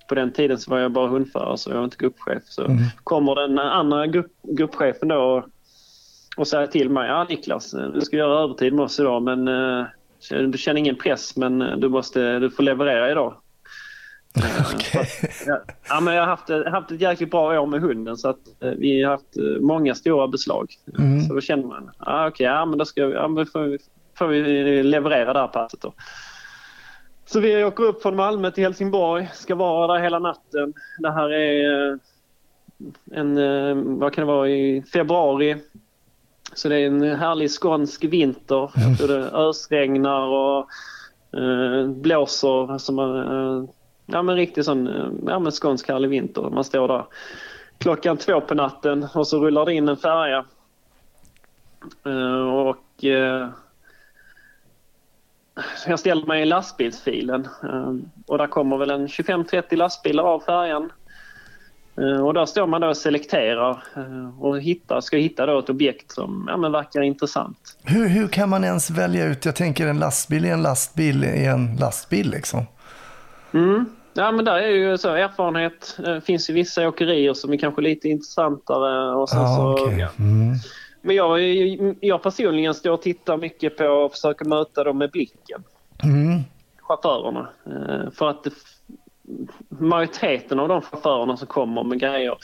D: På den tiden så var jag bara hundförare så jag var inte gruppchef. Så kommer den andra grupp, gruppchefen då och säger till mig, ja Niklas, du ska göra övertid med oss idag men Du känner ingen press men du, måste, du får leverera idag.
B: Okej.
D: Ja, ja, men jag har haft, haft ett jäkligt bra år med hunden så att eh, vi har haft eh, många stora beslag.
B: Mm.
D: Så då känner man, ah, okej, ja, men då ska vi, ja, men får, vi, får vi leverera det här passet då. Så vi åker upp från Malmö till Helsingborg, ska vara där hela natten. Det här är eh, en, vad kan det vara, i februari. Så det är en härlig skånsk vinter. Tror det ösregnar och eh, blåser. Som, eh, ja men riktigt sån eh, ja, men skånsk härlig vinter. Man står där klockan två på natten och så rullar det in en färja. Eh, och eh, jag ställer mig i lastbilsfilen och där kommer väl en 25-30 lastbilar av färjan. Och där står man då och selekterar och hittar, ska hitta då ett objekt som ja, men verkar intressant.
B: Hur, hur kan man ens välja ut, jag tänker en lastbil är en lastbil är en lastbil liksom.
D: Mm. Ja, men där är ju så erfarenhet. Det finns ju vissa åkerier som är kanske lite intressantare. Och sen
B: Ja,
D: så,
B: okej.
D: ja.
B: Mm.
D: Men jag, jag personligen står och tittar mycket på och försöker möta dem med blicken.
B: Mm.
D: chaufförerna. Eh, För att det, majoriteten av de chaufförerna som kommer med grejer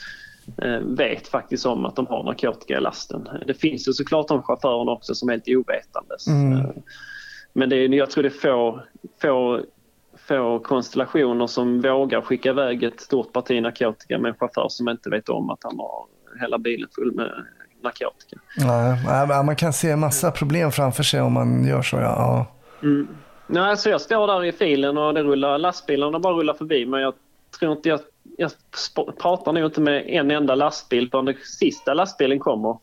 D: eh, vet faktiskt om att de har narkotika i lasten. Det finns ju såklart de chaufförerna också som är helt ovetandes.
B: Mm.
D: Eh, Men det är, jag tror det är få, få, få konstellationer som vågar skicka iväg ett stort parti narkotika med en chaufför som inte vet om att han har hela bilen full med narkotika.
B: Nej, man kan se massa problem framför sig om man gör så. Ja.
D: Mm. Nej, så jag står där i filen och det rullar, lastbilarna bara rullar förbi men jag tror inte jag, jag pratar nog inte med en enda lastbil förrän den sista lastbilen kommer.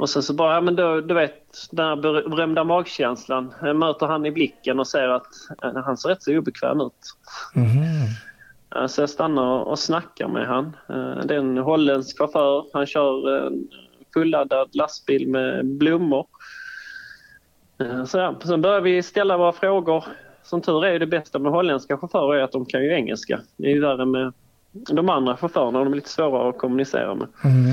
D: Och sen så bara, ja men då, du vet den här ber- berömda magkänslan. Jag möter han i blicken och ser att eh, han ser rätt så obekväm ut. Eh, Så jag stannar och snackar med han. Eh, Det är en holländsk chaufför. Han kör en fulladdad lastbil med blommor. Så ja, sen börjar vi ställa våra frågor. Som tur är det bästa med holländska chaufförer är att de kan ju engelska. Det är ju värre med de andra chaufförerna. De är lite svårare att kommunicera med.
B: Mm.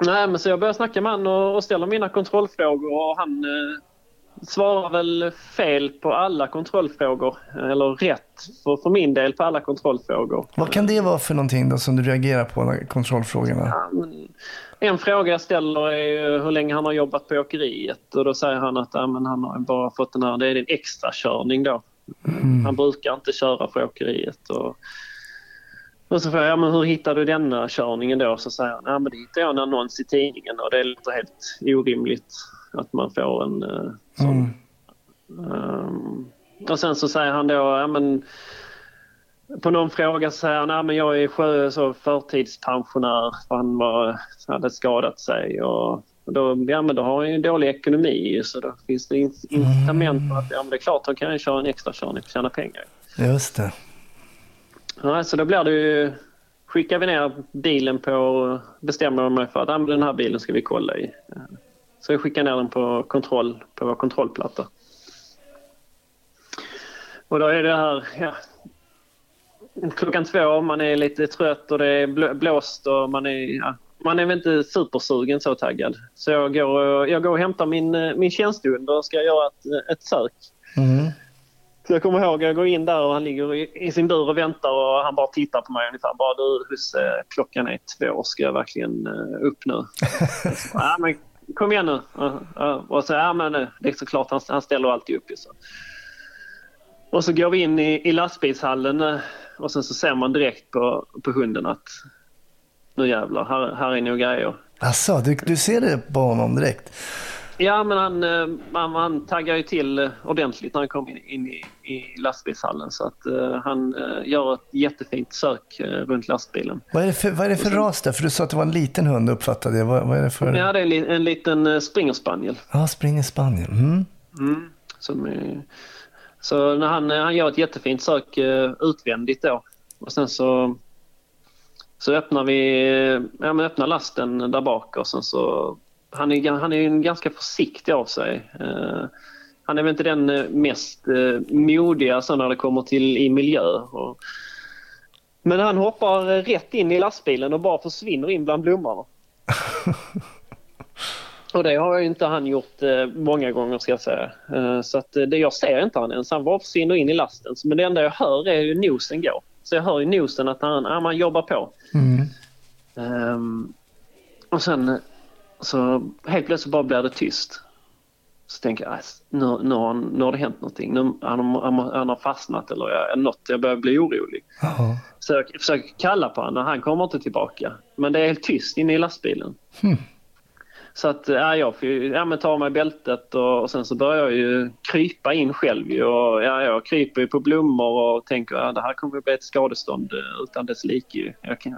D: Nej, men så jag börjar snacka med han och, ställer mina kontrollfrågor och han eh, svarar väl fel på alla kontrollfrågor. Eller rätt för, för min del på alla kontrollfrågor.
B: Vad kan det vara för någonting då som du reagerar på när kontrollfrågorna?
D: Ja, men En fråga jag ställer är hur länge han har jobbat på åkeriet och då säger han att ja, men han har bara fått den här, det är en extra körning då. Han brukar inte köra för åkeriet. Och, och så frågar jag, ja, men hur hittade du denna körningen då? Så säger han, ja men det hittade jag en annons i tidningen och det låter helt orimligt att man får en eh, sån. Ehm, och sen så säger han då, ja men på någon fråga så säger han, ja men jag är sjö, så förtidspensionär för han var, hade skadat sig och då, ja, men då har han ju dålig ekonomi så då finns det in- incitament för att ja, men det är klart, då kan köra en extra körning och tjäna pengar.
B: Just det.
D: Ja, så då blir det ju, skickar vi ner bilen på, bestämmer jag mig för att ah, den här bilen ska vi kolla i. Så jag skickar ner den på kontroll, på vår kontrollplatta. Och då är det här, ja, klockan två, man är lite trött och det är blåst och man är, ja, man är väl inte supersugen så taggad. Så jag går, och- jag går och hämtar min, eh, min tjänstehund och ska göra ett, ett sök.
B: Mm.
D: Så jag kommer ihåg, jag går in där och han ligger i, sin bur och väntar och han bara tittar på mig ungefär. Bara du husse, klockan är två, ska jag verkligen eh, upp nu? Så, ja, men kom igen nu. Och så, ja men eh, det är såklart, han, han ställer alltid upp så. Och så går vi in i, i lastbilshallen eh, och sen så ser man direkt på, på hunden att nu jävlar, här, här är nog grejer.
B: Alltså, du, du ser det på honom direkt?
D: Ja, men han, eh, han, han taggar ju till ordentligt när han kommer in, in i, i lastbilshallen. Så att eh, han eh, gör ett jättefint sök runt lastbilen.
B: Vad är det för, vad är det för ras där? För du sa att det var en liten hund uppfattade jag. Vad, vad är det för?
D: Ja, det är en, en liten springerspaniel.
B: Ja, springer Spanien. Mm.
D: Mm. Som är, så när han, han gör ett jättefint sök utvändigt då. Och sen så, så öppnar vi ja, men öppnar lasten där bak och sen så... Han är, han är en ganska försiktig av sig. Eh, han är väl inte den eh, mest eh, modiga så när det kommer till i miljö. Och, men han hoppar eh, rätt in i lastbilen och bara försvinner in bland blommorna. Och det har ju inte han gjort eh, många gånger ska jag säga. Eh, så att, eh, det, jag ser inte han ens. Han bara försvinner in i lasten. Men det enda jag hör är ju nosen gå. Så jag hör ju nosen att han, ja, man jobbar på.
B: Mm.
D: Ehm, och sen så helt plötsligt bara blir det tyst. Så tänker jag, "Aj, nu, nu, har, nu har det hänt någonting. Nu, han, han, han har fastnat eller jag, något. Jag börjar bli orolig.
B: Ja.
D: Så jag försöker kalla på honom och han kommer inte tillbaka. Men det är helt tyst inne i lastbilen. Så att ja, jag får ju, ja, men ta av mig bältet och, och sen så börjar jag ju krypa in själv. Ju, och, ja, jag kryper ju på blommor och tänker att ja, det här kommer att bli ett skadestånd utan dess like. Jag kan,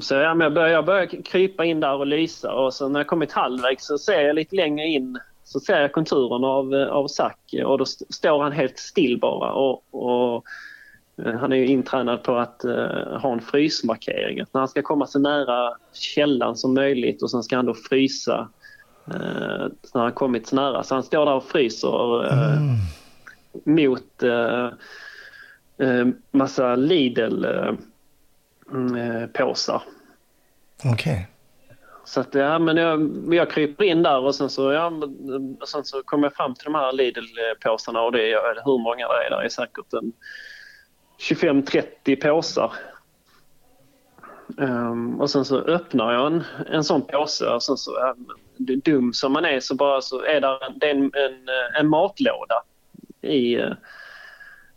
D: så ja, men jag, börjar, jag börjar krypa in där och lysa och så när jag kommit halvvägs så ser jag lite längre in så ser jag konturen av, eh, av Zack och då st- står han helt still bara. Och, och Eh, Han är ju intränad på att eh, ha en frysmarkering. Att när han ska komma så nära källan som möjligt och sen ska han då frysa eh, när han kommit så nära. Så han står där och fryser eh, mot eh, eh, massa Lidl mm, eh, påsar.
B: Okej.
D: Så att, ja, men jag, jag kryper in där och sen så, ja, sen så kommer jag fram till de här Lidl-påsarna och det är hur många det är. Det är säkert en 25-30 påsar. Ehm, och sen så öppnar jag en, en sån påse och sen så, men dum som man är så bara så är där en, det är en, en, en matlåda i eh,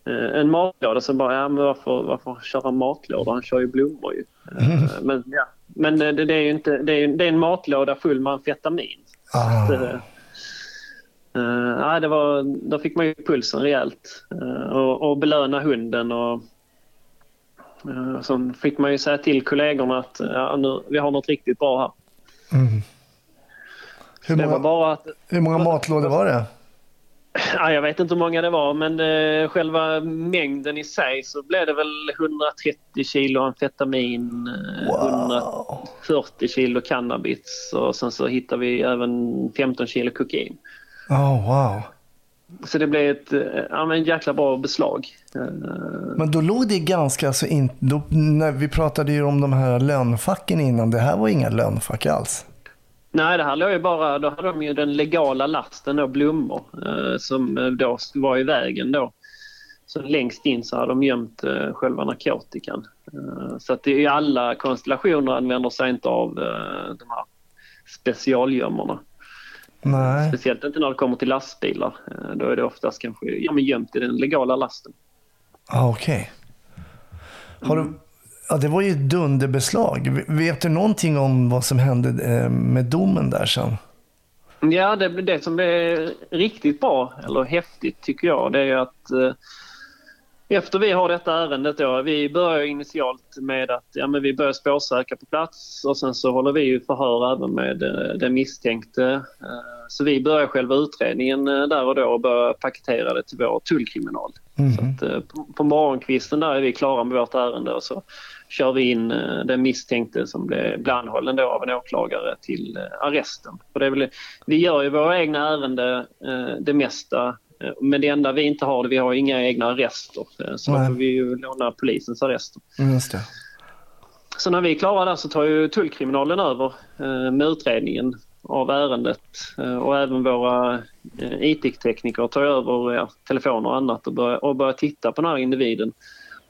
D: en matlåda så bara, ja men varför, varför köra matlåda? Han kör ju blommor ju. Eh, Men, ja. men det, det är ju inte, det är, det är en matlåda full med amfetamin.
B: Ah.
D: Så, eh, eh, ja, det var, då fick man ju pulsen rejält. Eh, och, och belöna hunden och uh, så fick man ju säga till kollegorna att ja, nu, vi har något riktigt bra här.
B: Hur,
D: Det var
B: många,
D: bara att
B: hur många matlådor var det?
D: Ja, jag vet inte hur många det var, men eh, själva mängden i sig så blev det väl 130 kilo amfetamin, eh, 140 kilo cannabis och sen så hittade vi även 15 kilo kokain.
B: Oh, wow.
D: Så det blev ett eh, ja, men jäkla bra beslag. Eh,
B: Men då låg det ganska, alltså in, då, när vi pratade ju om de här lönnfacken innan, det här var inga lönnfack alls.
D: Nej, det här låg ju bara, då hade de ju den legala lasten då, blommor, eh, som eh, då var i vägen då. Så längst in så hade de gömt eh, själva narkotikan. Eh, så att i alla konstellationer använder sig inte av eh, de här specialgömmorna.
B: Nej.
D: Speciellt inte när det kommer till lastbilar. Eh, då är det oftast kanske ja, men gömt i den legala lasten.
B: Ah, Okej. Har du, ja, det var ju dunderbeslag. Vet du någonting om vad som hände eh, med domen där sen?
D: Ja, det, det som är riktigt bra, eller häftigt tycker jag, det är att eh, efter vi har detta ärendet då, vi börjar initialt med att ja, men vi börjar spårsöka på plats och sen så håller vi ju förhör även med eh, den misstänkte. Eh, så vi börjar själva utredningen där och då och börjar paketera det till vår tullkriminal. Så att, på, på morgonkvisten där är vi klara med vårt ärende och så kör vi in eh, den misstänkte som blev blev anhållen då av en åklagare till eh, arresten. För det är väl, vi gör ju våra egna ärenden eh, det mesta men det enda vi inte har, det vi har inga egna arrester. Så då får vi ju låna polisens arrester.
B: Mm, Just det.
D: Så när vi är klara där så tar ju tullkriminalen över med utredningen av ärendet och även våra IT-tekniker tar över ja, telefoner och annat och börjar, och börjar titta på den här individen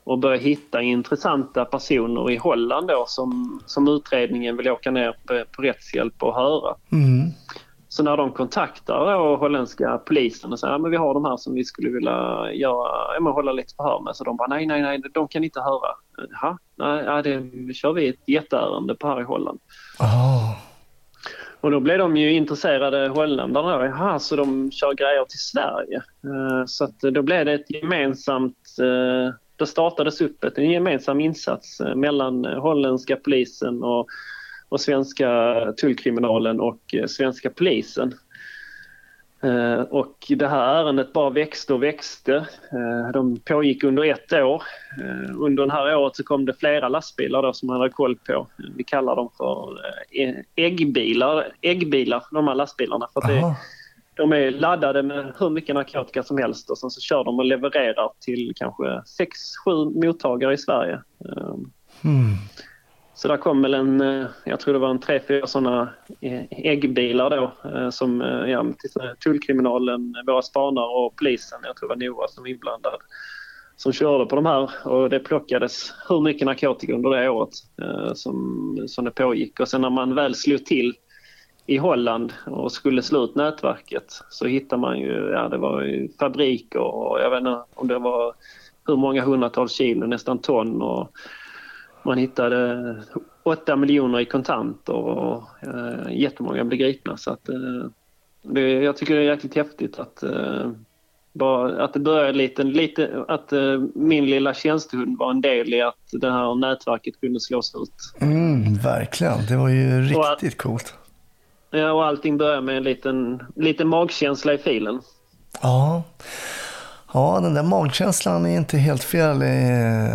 D: och börjar hitta intressanta personer i Holland då som, som utredningen vill åka ner på, på rättshjälp och höra.
B: Mm.
D: Så när de kontaktar då holländska polisen och säger att ja, vi har de här som vi skulle vilja göra, ja, hålla lite förhör med. Så de bara nej, nej, nej, de kan inte höra. Jaha, nej, ja, det kör vi ett jätteärende på här i Holland.
B: Ah.
D: Och då blev de ju intresserade holländarna. Jaha, så de kör grejer till Sverige. Eh, Så då blev det ett gemensamt... Det startades upp ett, en gemensam insats eh, mellan eh, holländska polisen och, och svenska tullkriminalen och eh, svenska polisen. Och det här ärendet bara växte och växte. De pågick under ett år. Under det här året så kom det flera lastbilar då som man hade koll på. Vi kallar dem för äggbilar, äggbilar de här lastbilarna. För att det, de är laddade med hur mycket narkotika som helst och sen så kör de och levererar till kanske 6-7 mottagare i Sverige.
B: Mm.
D: Så där kom väl en, eh, jag tror det var en tre, fyra sådana eh, äggbilar då eh, som ja, tullkriminalen, våra spanare och polisen, jag tror det var Noah som var inblandad, som körde på de här och det plockades hur mycket narkotika under det året som, som det pågick. Och sen när man väl slog till i Holland och skulle slå ut nätverket så hittade man ju, ja det var ju fabriker och jag vet inte om det var hur många hundratals kilo, nästan ton och man hittade 8 miljoner i kontanter och eh, jättemånga blev gripna. Så att, eh, det, jag tycker det är jäkligt häftigt att, eh, bara, att det började lite, lite att eh, min lilla tjänstehund var en del i att det här nätverket kunde slås ut.
B: Mm, verkligen, det var ju riktigt och, coolt.
D: Ja, och allting börjar med en liten, liten magkänsla i filen.
B: Ja. Ja, den där magkänslan är inte helt fel i,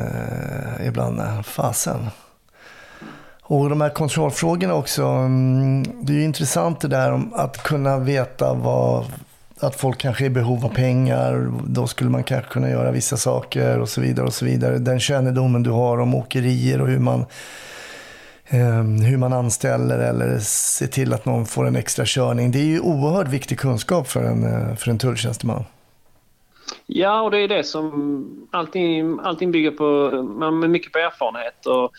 B: ibland. Eh, fasen. Och de här kontrollfrågorna också. Mm, det är ju intressant det där om att kunna veta vad, att folk kanske är i behov av pengar. Då skulle man kanske kunna göra vissa saker och så vidare. och så vidare. Den kännedomen du har om åkerier och hur man, hur man anställer eller ser till att någon får en extra körning. Det är ju oerhört viktig kunskap för en, eh, för en tulltjänsteman.
D: Ja, och det är det som allting, allting bygger på, med mycket på erfarenhet. Och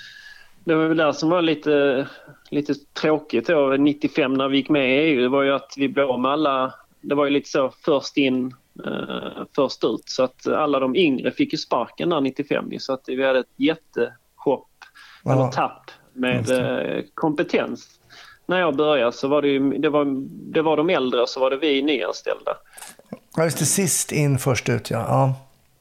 D: det var väl det som var lite, lite tråkigt då, 95 när vi gick med i EU. Det var ju att vi blev av med alla, det var ju lite så först in, eh, först ut. Så att alla de yngre fick ju sparken där 95 så att vi hade ett jättehopp, eller tapp med eh, kompetens. När jag började så var det, ju, det, var, det var de äldre och så var det vi nyanställda.
B: Ja, just det. Sist in, först ut, ja. ja.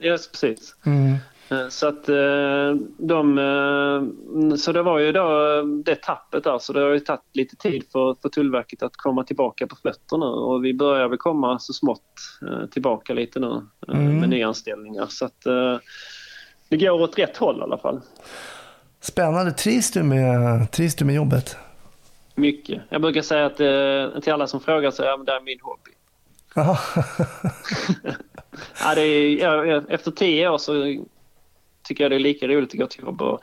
D: Yes, precis. Mm. Eh, så att eh, de, så det var ju då det tappet där så det har ju tagit lite tid för, för Tullverket att komma tillbaka på fötter nu och vi börjar väl komma så smått tillbaka lite nu mm. med nyanställningar så att det går åt rätt håll i alla fall.
B: Spännande. Trivs du med, trivs du med jobbet?
D: Mycket. Jag brukar säga att till alla som frågar så är det är min hobby. ja, det är, efter tio år så tycker jag det är lika roligt att gå till jobb. Och,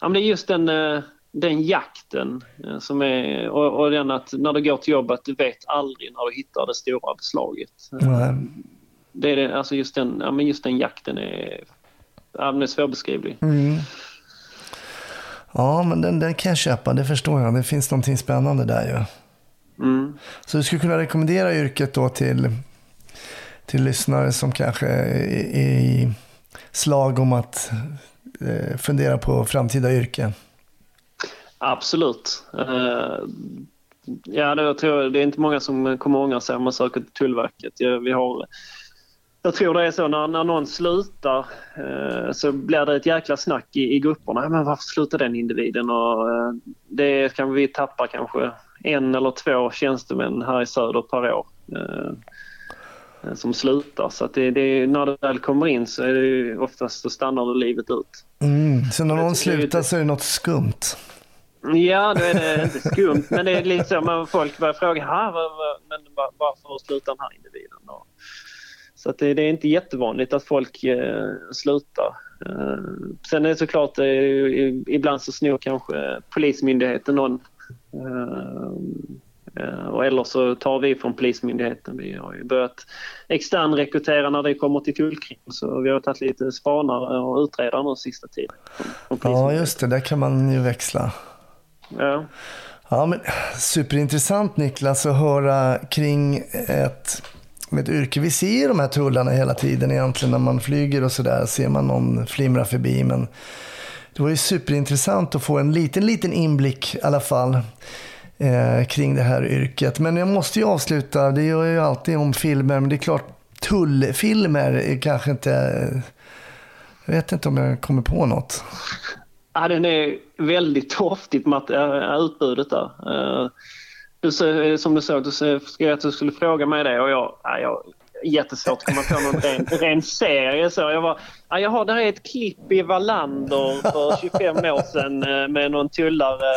D: ja, men det är just den, eh, den jakten eh, som är, och, och den att när du går till jobbet, du vet aldrig när du hittar det stora beslaget. Mm. Det är det, alltså just den, ja, men just den jakten är, ja, den är svårbeskrivlig.
B: Mm. Ja, men den, den kan jag köpa, det förstår jag. Det finns någonting spännande där ju. Mm. Så du skulle kunna rekommendera yrket då till, till lyssnare som kanske är i slag om att eh, fundera på framtida yrken?
D: Absolut. Uh, ja, det, jag tror, det är inte många som kommer ångra sig om man söker till Tullverket. Ja, vi har, jag tror det är så när, när någon slutar uh, så blir det ett jäkla snack i, i grupperna. Men varför slutar den individen? Och, uh, det kan vi tappa kanske en eller två tjänstemän här i söder per år. Eh, som slutar. Så det, det, när det väl kommer in så är det oftast så stannar det livet ut.
B: Mm, så när någon slutar så är det något skumt?
D: Ja, då är det inte skumt, men det är lite så man folk börjar fråga var, men varför slutar den här individen? Och, så att det, det, är inte jättevanligt att folk eh, slutar. Eh, sen är det såklart, eh, ibland så snor kanske Polismyndigheten någon eh, Eh, och eller så tar vi från Polismyndigheten. Vi har ju börjat externrekrytera när det kommer till tullkrim. Så vi har tagit lite spanare och utredare nu sista tiden.
B: Ja, just det. Där kan man ju växla.
D: Ja.
B: Ja, men superintressant Niklas att höra kring ett, med ett yrke. Vi ser de här tullarna hela tiden egentligen när man flyger och sådär. Ser man någon flimra förbi. Men det var ju superintressant att få en liten, liten inblick i alla fall eh, kring det här yrket. Men jag måste ju avsluta, det gör jag ju alltid om filmer, men det är klart tullfilmer är kanske inte... Jag vet inte om jag kommer på något.
D: Ja, den är väldigt torftigt eh, utbudet där. Eh, Eh, du, som du såg, du skrev att du skulle fråga mig det och jag, ja, jag jättesvårt att komma på någon ren, ren serie. Så jag, var, ja, jag har, där är ett klipp i Wallander för 25 år sedan eh, med någon tullare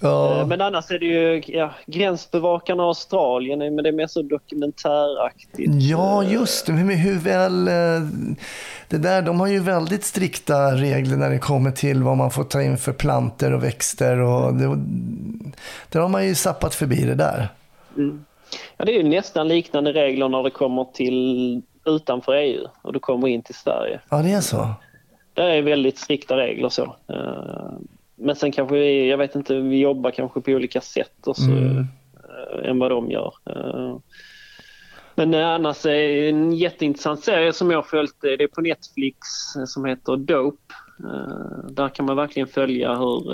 B: Ja.
D: Eh, Men annars är det ju ja, Gränsbevakarna Australien, men det är mer så dokumentäraktigt.
B: Ja,
D: Eh,
B: just det. Men hur väl... eh, Det där, de har ju väldigt strikta regler när det kommer till vad man får ta in för planter och växter. Och det, där har man ju sappat förbi det där.
D: Ja, det är ju nästan liknande regler när det kommer till utanför EU och du kommer in till Sverige.
B: Ja, det är så.
D: Det är väldigt strikta regler så. Men sen kanske vi, jag vet inte, vi jobbar kanske på olika sätt och så,
B: Mm.
D: eh, än vad de gör. Eh, Men eh, annars är en jätteintressant serie som jag har följt, det är på Netflix som heter Dope. Där kan man verkligen följa hur,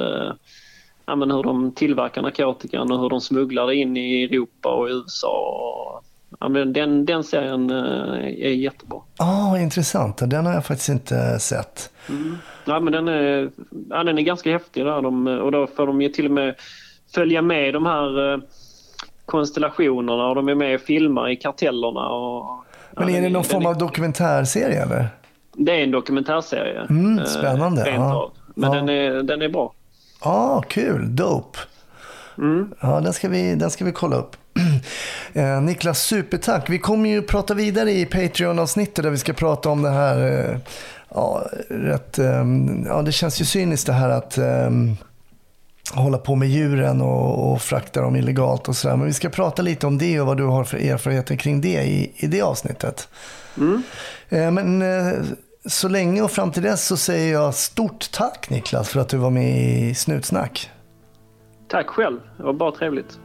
D: ja, hur de tillverkar narkotikan och hur de smugglar det in i Europa och USA. Ja, men den, den serien eh, är jättebra.
B: Ja, intressant. Den har jag faktiskt inte sett.
D: Ja, men den är, ja, den är ganska häftig där. De, och då får de ju till och med följa med de här eh, konstellationerna och de är med och filmar i kartellerna. Och,
B: Men
D: ja,
B: är det
D: den
B: någon form av dokumentärserie eller?
D: Det är en dokumentärserie.
B: Mm,
D: eh,
B: spännande,
D: rent
B: ja.
D: Men
B: Ja.
D: den, är, den är bra.
B: Ja, kul. Dope.
D: Mm.
B: Ja, den ska vi, den ska vi kolla upp. Eh, Niklas, supertack. Vi kommer ju prata vidare i Patreon-avsnittet där vi ska prata om det här. Eh, ja, rätt, eh, ja, det känns ju cyniskt det här att eh, hålla på med djuren och, och frakta dem illegalt och sådär. Men vi ska prata lite om det och vad du har för erfarenheter kring det i, i det avsnittet. Eh, men eh, så länge och fram till dess så säger jag stort tack Niklas för att du var med i Snutsnack.
D: Tack själv. Det var bara trevligt.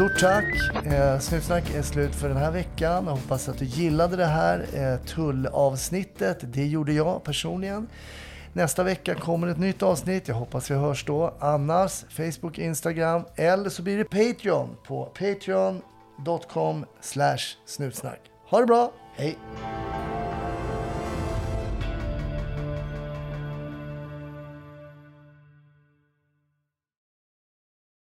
B: Stort tack! Eh, Snutsnack är slut för den här veckan. Jag hoppas att du gillade det här eh, tullavsnittet. Det gjorde jag personligen. Nästa vecka kommer ett nytt avsnitt. Jag hoppas vi hörs då. Annars Facebook, Instagram eller så blir det Patreon på patreon.com snutsnack. Ha det bra! Hej!